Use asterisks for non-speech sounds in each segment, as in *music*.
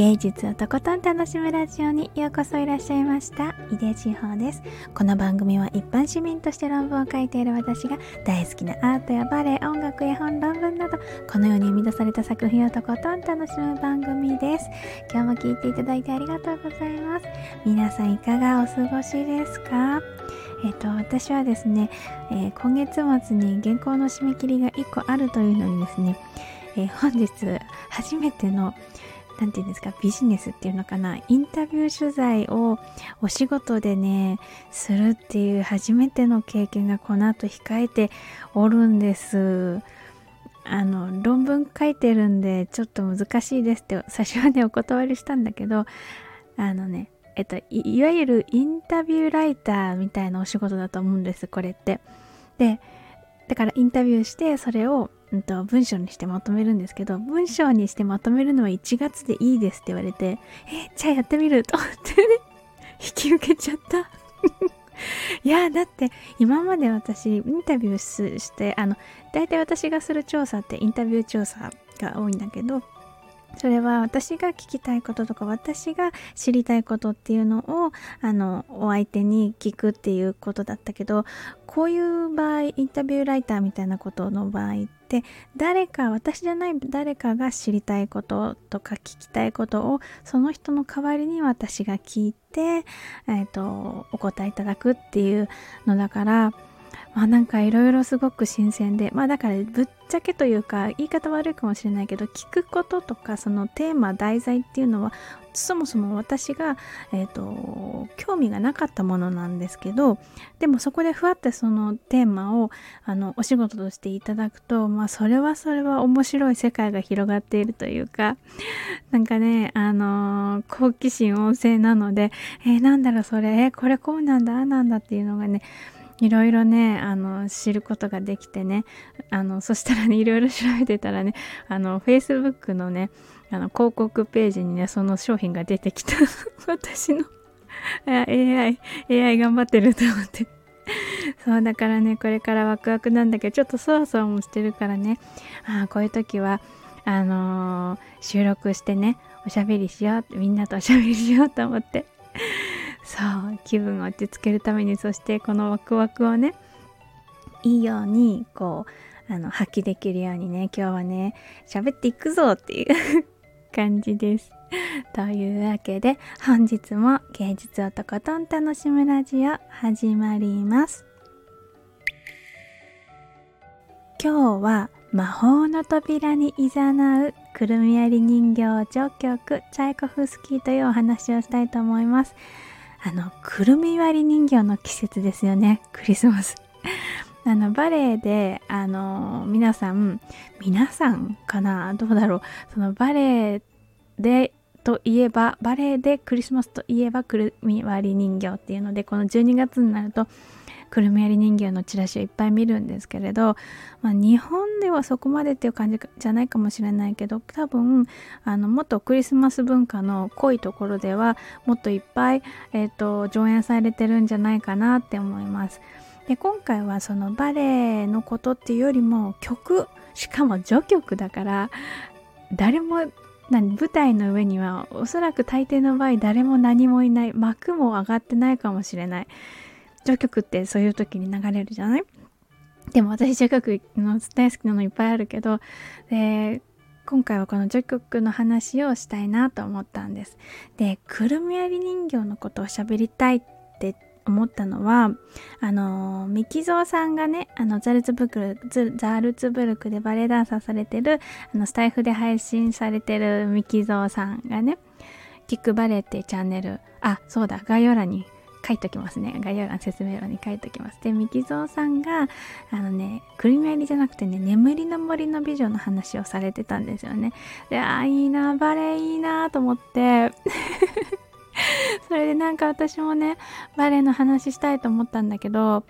芸術をとことん楽しむラジオにようこそいらっしゃいました。井出志保です。この番組は一般市民として論文を書いている私が大好きなアートやバレエ音楽や本論文などこのように生み出された作品をとことん楽しむ番組です。今日も聞いていただいてありがとうございます。皆さんいかがお過ごしですか？えっ、と私はですね、えー、今月末に原稿の締め切りが1個あるというのにですね、えー、本日初めての何て言うんですか、ビジネスっていうのかな、インタビュー取材をお仕事でね、するっていう初めての経験がこの後控えておるんです。あの、論文書いてるんで、ちょっと難しいですって最初はね、お断りしたんだけど、あのね、えっと、いわゆるインタビューライターみたいなお仕事だと思うんです、これって。で、だからインタビューしてそれを、うんと、文章にしてまとめるんですけど文章にしてまとめるのは1月でいいですって言われてえじゃあやってみると思ってね。*laughs* 引き受けちゃった。*laughs* いやだって今まで私インタビューしてあの大体私がする調査ってインタビュー調査が多いんだけどそれは私が聞きたいこととか私が知りたいことっていうのをあのお相手に聞くっていうことだったけどこういう場合インタビューライターみたいなことの場合って誰か私じゃない誰かが知りたいこととか聞きたいことをその人の代わりに私が聞いて、えーとお答えいただくっていうのだからまあなんかいろいろすごく新鮮でまあだからぶっちゃけというか言い方悪いかもしれないけど聞くこととかそのテーマ題材っていうのはそもそも私が、えーと、興味がなかったものなんですけどでもそこでふわってそのテーマをあのお仕事としていただくとまあそれはそれは面白い世界が広がっているというかなんかねあのー、好奇心旺盛なのでえー、なんだろうそれえー、これこうなんだあなんだっていうのがねいろいろねあの知ることができてねあのそしたらねいろいろ調べてたらねあの Facebook のねあの広告ページにねその商品が出てきた。*laughs* 私の AI AI 頑張ってると思って。*laughs* そうだからねこれからワクワクなんだけどちょっとそわそわもしてるからね。ああこういう時はあのー、収録してねおしゃべりしようみんなとおしゃべりしようと思って。そう気分を落ち着けるためにそしてこのワクワクをねいいようにこうあの発揮できるようにね今日はね喋っていくぞっていう感じです。というわけで本日も芸術をとことん楽しむラジオ始まります。今日は魔法の扉に誘うくるみ割り人形序曲チャイコフスキーというお話をしたいと思います。あの、くるみ割り人形の季節ですよね。クリスマス。*laughs* あの、バレエで、あの、皆さん、皆さんかな？どうだろう？そのバレエで、といえば、バレエでクリスマスといえばくるみ割り人形っていうので、この12月になると、くるみ割り人形のチラシをいっぱい見るんですけれど、まあ、日本ではそこまでっていう感じじゃないかもしれないけど多分あのもっとクリスマス文化の濃いところではもっといっぱい、えーと、上演されてるんじゃないかなって思います。で今回はそのバレエのことっていうよりも曲しかも序曲だから誰も舞台の上にはおそらく大抵の場合誰も何もいない幕も上がってないかもしれない序曲ってそういう時に流れるじゃない？でも私序曲の大好きなのいっぱいあるけどで今回はこの序曲の話をしたいなと思ったんです。でくるみ割り人形のことを喋りたいって思ったのはあのミキゾーさんがねあのザルツブルクザルツブルクでバレエダンサーされてるあのスタイフで配信されてるミキゾーさんがねキックバレーってチャンネル。あそうだ概要欄に書いときますね。概要欄説明欄に書いときます。で、ミキゾーさんが、あのね、クリミアリじゃなくてね、眠りの森の美女の話をされてたんですよね。で、ああ、いいな、バレエいいなと思って、*laughs* それでなんか私もね、バレエの話したいと思ったんだけど、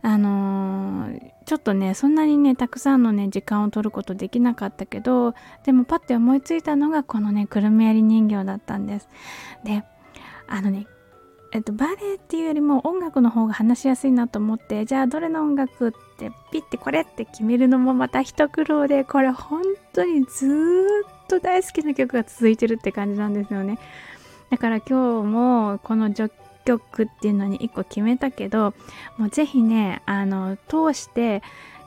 あのー、ちょっとねそんなにねたくさんのね時間を取ることできなかったけどでもパッて思いついたのがこのねくるみ割り人形だったんですであのねえっと、バレエっていうよりも音楽の方が話しやすいなと思ってじゃあどれの音楽ってピッてこれって決めるのもまた一苦労でこれ本当にずっと大好きな曲が続いてるって感じなんですよね。だから今日もこの序曲っていうのに1個決めたけどもうぜひねあの通して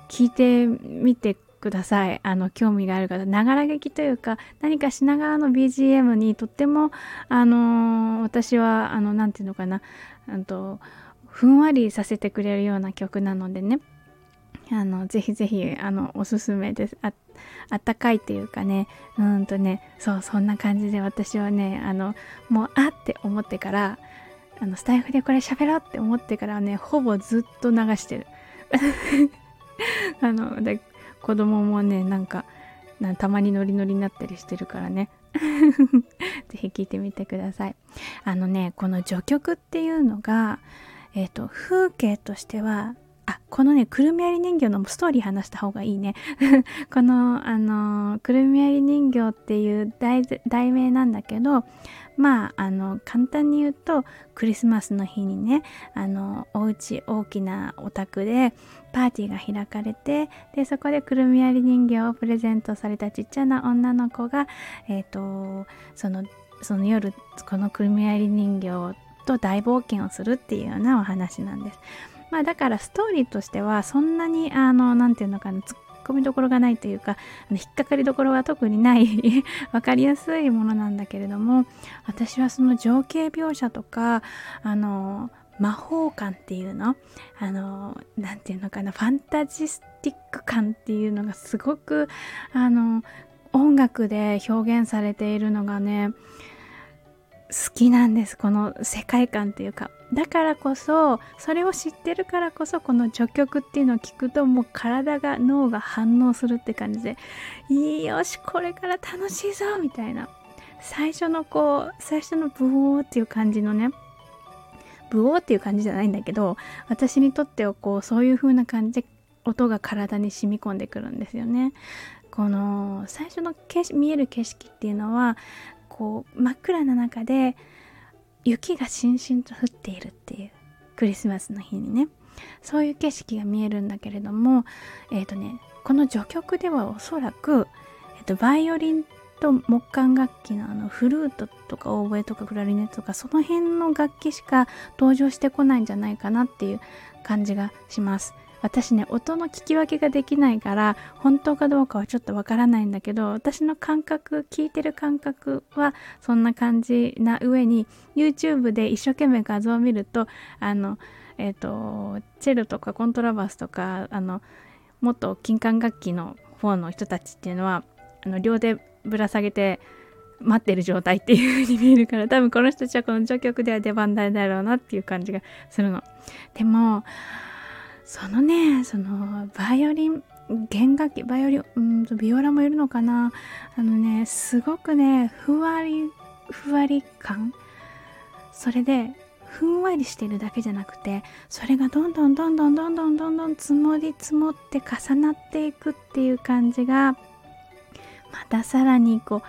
聞いてみてください。あの興味がある方ながら劇というか何かしながらの BGM にとってもあの私はあの何て言うのかなあとふんわりさせてくれるような曲なのでねあのぜひぜひあのおすすめです。ああったかいっていうかねうんとねそうそんな感じで私はねあのもうあって思ってからあのスタイフでこれ喋ろうって思ってからねほぼずっと流してる。*laughs* あの子供もねなんかたまにノリノリになったりしてるからね。*laughs* ぜひ聞いてみてください。あのねこの序曲っていうのがえっ、ー、と風景としてはあこのねくるみ割り人形のストーリー話した方がいいね *laughs* このあのくるみ割り人形っていう題名なんだけどまああの簡単に言うとクリスマスの日にねあのお家大きなお宅でパーティーが開かれてでそこでくるみ割り人形をプレゼントされたちっちゃな女の子がえっ、ー、とそのその夜このくるみ割り人形と大冒険をするっていうようなお話なんです。まあだからストーリーとしてはそんなにあの何て言うのかな突っ込みどころがないというかあの引っかかりどころは特にない *laughs* 分かりやすいものなんだけれども私はその情景描写とかあの魔法感っていうのあの何て言うのかなファンタジスティック感っていうのがすごくあの音楽で表現されているのがね好きなんです。この世界観っていうか。だからこそそれを知ってるからこそこの序曲っていうのを聞くともう体が脳が反応するって感じでよしこれから楽しいぞみたいな。最初のこう最初のブオーっていう感じのねブオーっていう感じじゃないんだけど私にとってはこうそういう風な感じで音が体に染み込んでくるんですよね。この最初の見える景色っていうのはこう真っ暗な中で雪がしんしんと降っているっていうクリスマスの日にねそういう景色が見えるんだけれどもえっ、ー、とねこの序曲ではおそらく、えーと、バイオリンと木管楽器のあのフルートとかオーボエとかクラリネットとかその辺の楽器しか登場してこないんじゃないかなっていう感じがします。私ね音の聞き分けができないから本当かどうかはちょっとわからないんだけど私の感覚聞いてる感覚はそんな感じな上に YouTube で一生懸命画像を見るとあのえっ、ー、とチェルとかコントラバスとかあの元金管楽器の方の人たちっていうのはあの両手ぶら下げて待ってる状態っていう風に見えるから多分この人たちはこの序曲では出番台だろうなっていう感じがするの。でもそのねそのバイオリン弦楽器バイオリンうんとビオラもいるのかな。あのねすごくねふわりふわり感。それでふんわりしてるだけじゃなくてそれがどんどんどんどんどんどんどんどん積もり積もって重なっていくっていう感じがまたさらにこう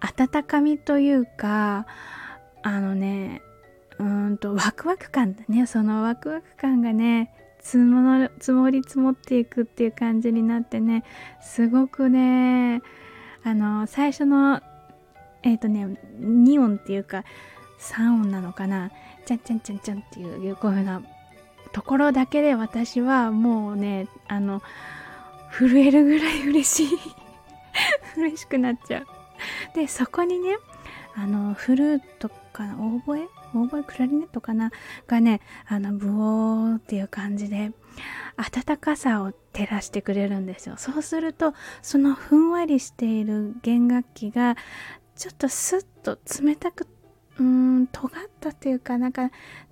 温かみというかあのねうんとワクワク感だね。そのワクワク感がね積も積もり積もっていくっていう感じになってねすごくねあの最初のえっ、ー、とね2音っていうか3音なのかな。ちゃんちゃんちゃんちゃんっていうこういうなところだけで私はもうねあの震えるぐらい嬉しい。*laughs* 嬉しくなっちゃう。でそこにねあのフルートかなオーボエオーボエクラリネットかな？がねあのブオーっていう感じで温かさを照らしてくれるんですよ。そうするとそのふんわりしている弦楽器がちょっとスッと冷たくうーん尖ったっていうかなんか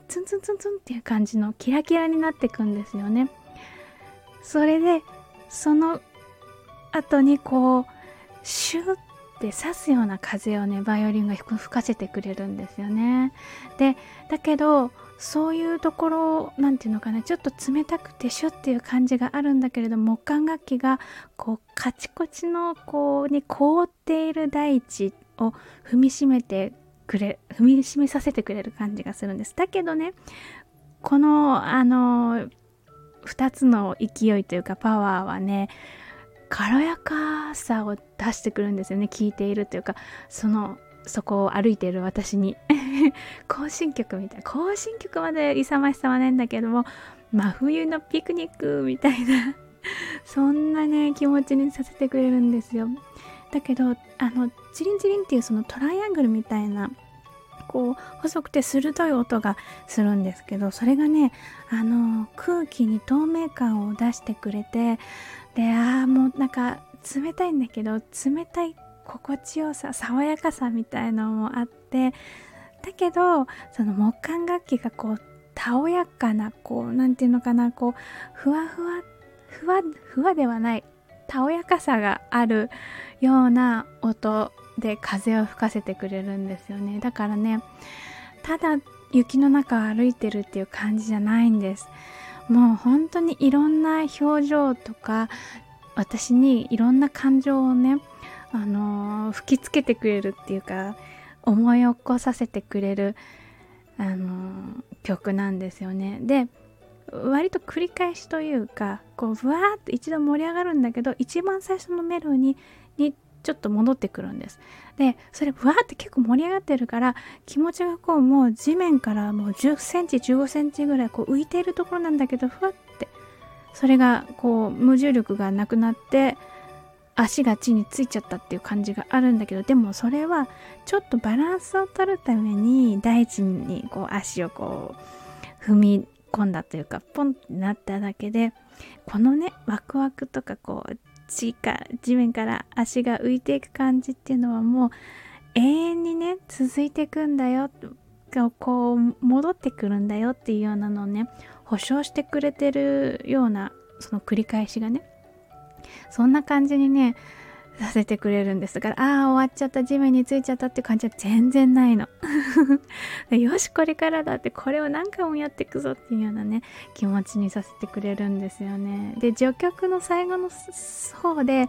ツンツンツンツンっていう感じのキラキラになってくんですよね。それでその後にこうシュッって刺すような風をねバイオリンが吹かせてくれるんですよね。でだけどそういうところ何て言うのかなちょっと冷たくてシュッっていう感じがあるんだけれど木管楽器がこうカチコチのこうに凍っている大地を踏みしめてくれ踏みしめさせてくれる感じがするんです。だけどねこのあの2つの勢いというかパワーはね軽やかさを出してくるんですよね。聴いているというかそのそこを歩いている私に。*laughs* 行進曲みたいな。行進曲まで勇ましさはないんだけども真冬のピクニックみたいな。*laughs* そんなね気持ちにさせてくれるんですよ。だけどあのチリンチリンっていうそのトライアングルみたいなこう細くて鋭い音がするんですけどそれがねあの空気に透明感を出してくれてでああもうなんか冷たいんだけど冷たい心地よさ爽やかさみたいのもあってだけどその木管楽器がこうたおやかなこう何て言うのかなこうふわふわふわふわではないたおやかさがあるような音で風を吹かせてくれるんですよね。だからねただ雪の中を歩いてるっていう感じじゃないんです。もう本当にいろんな表情とか私にいろんな感情をねあのー、吹きつけてくれるっていうか思い起こさせてくれる、あのー、曲なんですよね。で割と繰り返しというかこうふわーっと一度盛り上がるんだけど一番最初のメロディーにちょっと戻ってくるんです。でそれふわーって結構盛り上がってるから気持ちがこうもう地面からもう10センチ15センチぐらいこう浮いているところなんだけどふわってそれがこう無重力がなくなって足が地についちゃったっていう感じがあるんだけどでもそれはちょっとバランスを取るために大地にこう足をこう踏み込んだというかポンってなっただけでこのねワクワクとかこう地か地面から足が浮いていく感じっていうのはもう永遠にね続いていくんだよこう戻ってくるんだよっていうようなのをね保証してくれてるようなその繰り返しがねそんな感じにねさせてくれるんですだからああ終わっちゃった地面についちゃったって感じは全然ないの。*laughs* よしこれからだってこれを何回もやっていくぞっていうようなね気持ちにさせてくれるんですよね。で序曲の最後の方で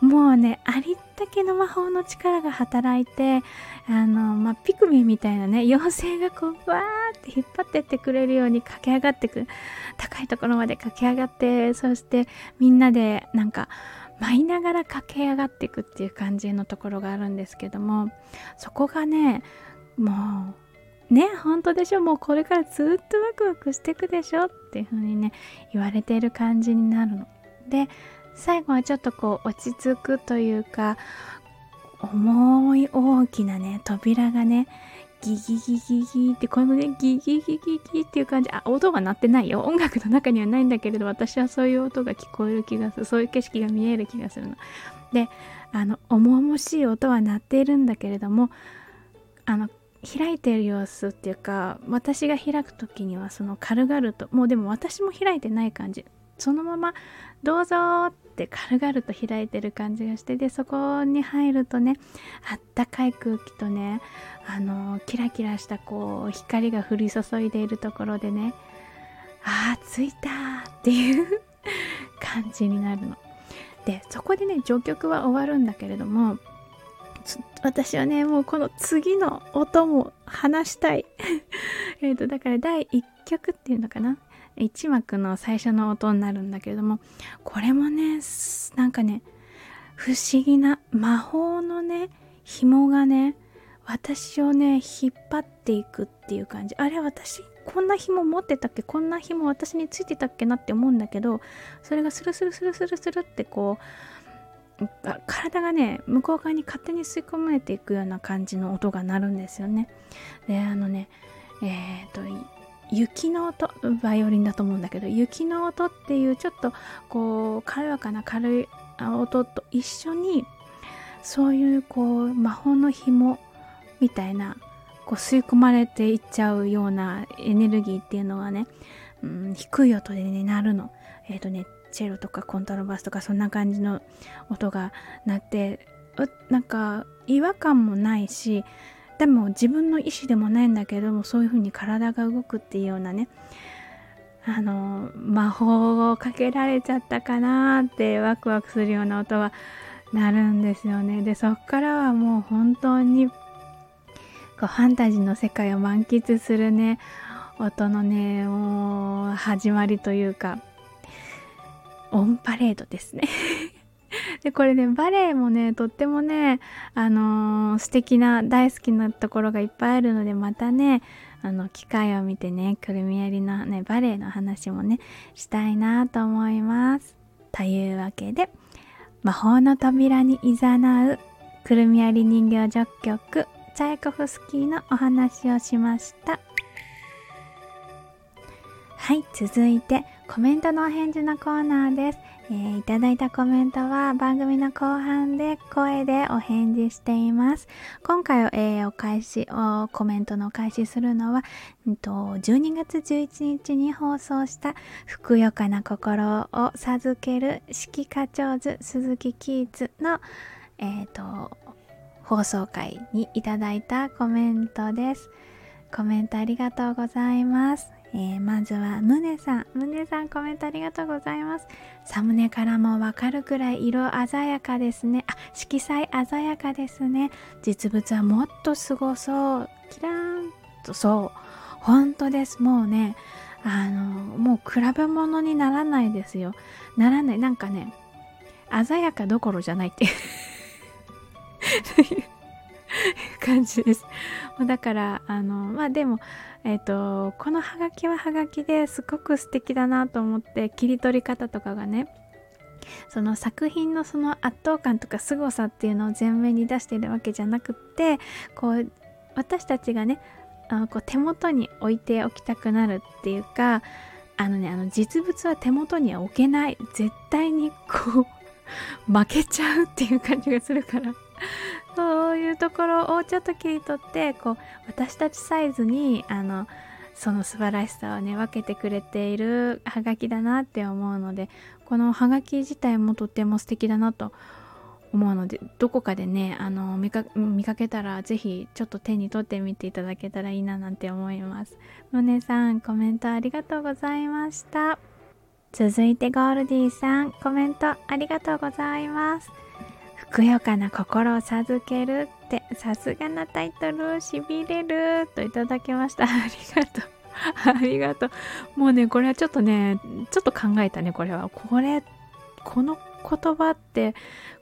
もうねありったけの魔法の力が働いてあの、まあ、ピクミンみたいなね妖精がこうわーって引っ張ってってくれるように駆け上がってく高いところまで駆け上がってそしてみんなでなんか舞いながら駆け上がっていくっていう感じのところがあるんですけどもそこがねもうね本当でしょもうこれからずっとワクワクしていくでしょっていう風にね言われている感じになるの。で最後はちょっとこう落ち着くというか重い大きなね扉がねギギギギギってこのねギギギギギっていう感じあ音が鳴ってないよ音楽の中にはないんだけれど私はそういう音が聞こえる気がするそういう景色が見える気がするのであの重々しい音は鳴っているんだけれどもあの開いている様子っていうか私が開く時にはその軽々ともうでも私も開いてない感じそのままどうぞって軽々と開いてる感じがしてでそこに入るとねあったかい空気とねあのキラキラしたこう光が降り注いでいるところでねあー着いたっていう *laughs* 感じになるの。でそこでね序曲は終わるんだけれども私はねもうこの次の音も話したい *laughs* えっとだから第1曲っていうのかな？1幕の最初の音になるんだけれどもこれもねなんかね不思議な魔法のね紐がね私をね引っ張っていくっていう感じ。あれ私こんな紐持ってたっけ？こんな紐私についてたっけなって思うんだけどそれがスルスルスルスルスルってこう体がね向こう側に勝手に吸い込まれていくような感じの音が鳴るんですよね。であのねえっ、と雪の音バイオリンだと思うんだけど雪の音っていうちょっとこう軽やかな軽い音と一緒にそういうこう魔法の紐みたいなこう吸い込まれていっちゃうようなエネルギーっていうのはね、うん、低い音でねなるの。えっ、ー、とねチェロとかコントラバスとかそんな感じの音が鳴ってなんか違和感もないしでも自分の意思でもないんだけどもそういう風に体が動くっていうようなねあの魔法をかけられちゃったかなってワクワクするような音が鳴るんですよね。でそっからはもう本当にこうファンタジーの世界を満喫するね音のねもう始まりというかオンパレードですね。でこれねバレエもねとってもねあのー、素敵な大好きなところがいっぱいあるのでまたねあの機会を見てねくるみ割りのねバレエの話もねしたいなと思います。というわけで魔法の扉にいざなうくるみ割り人形序曲チャイコフスキーのお話をしました。はい続いてコメントのお返事のコーナーですえー、いただいたコメントは番組の後半で声でお返事しています。今回、えー、お返しお、コメントのお返しするのは、と12月11日に放送したふくよかな心を授ける指揮課長図鈴木キーツの、えーと放送回にいただいたコメントです。コメントありがとうございます。えー、まずはムネさん。ムネさんコメントありがとうございます。サムネからもわかるくらい色鮮やかですね。あ、色彩鮮やかですね。実物はもっとすごそう。キラーンと、そう。本当です。もうね、あの、もう比べ物にならないですよ。ならない。なんかね、鮮やかどころじゃないっていう *laughs* 感じです。だから、あの、まあでも、えっ、ー、と、このハガキはハガキですごく素敵だなと思って、切り取り方とかがね、その作品のその圧倒感とか凄さっていうのを前面に出しているわけじゃなくってこう私たちがねあこう手元に置いておきたくなるっていうかあのねあの実物は手元には置けない。絶対にこう負けちゃうっていう感じがするから。そういうところをちょっと切り取ってこう私たちサイズにあのその素晴らしさをね分けてくれているハガキだなって思うのでこのハガキ自体もとっても素敵だなと思うのでどこかでねあの見かけたら是非ちょっと手に取ってみていただけたらいいななんて思いますモネさんコメントありがとうございました。続いてゴールディさんコメントありがとうございます。くよかな心を授けるってさすがなタイトルしびれるといただきました。*laughs* ありがとう。*laughs* ありがとう。もうねこれはちょっとねちょっと考えたねこれは。これこの言葉って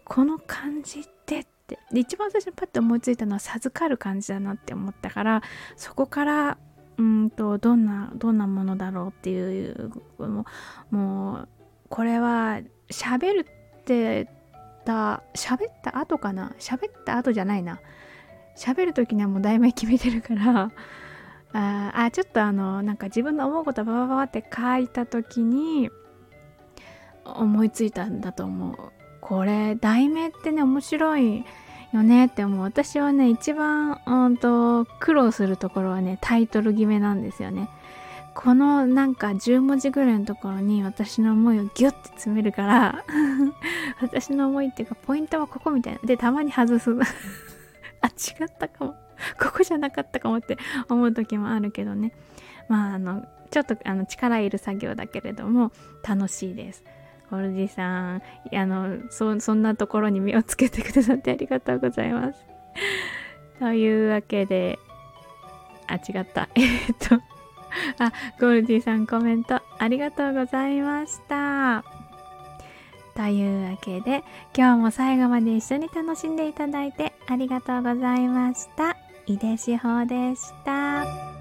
この漢字ってって。で一番最初にパッと思いついたのは授かる感じだなって思ったからそこからうんとどんなどんなものだろうっていうもうもうこれは喋るってた喋った後かな？喋った後じゃないな。喋る時にはもう題名決めてるから。*laughs* ああちょっとあのなんか自分の思うことババババって書いた時に思いついたんだと思う。これ題名ってね面白いよねって思う。私はね一番うんと苦労するところはねタイトル決めなんですよね。このなんか10文字ぐらいのところに私の思いをギュッて詰めるから *laughs* 私の思いっていうかポイントはここみたいな。でたまに外す。*laughs* あ違ったかも。ここじゃなかったかもって思う時もあるけどね。まああのちょっとあの力いる作業だけれども楽しいです。ゴルジさんあのそそんなところに目をつけてくださってありがとうございます。というわけであ違った。えっとあ、ゴールディさんコメントありがとうございました。というわけで、今日も最後まで一緒に楽しんでいただいてありがとうございました。井出志保でした。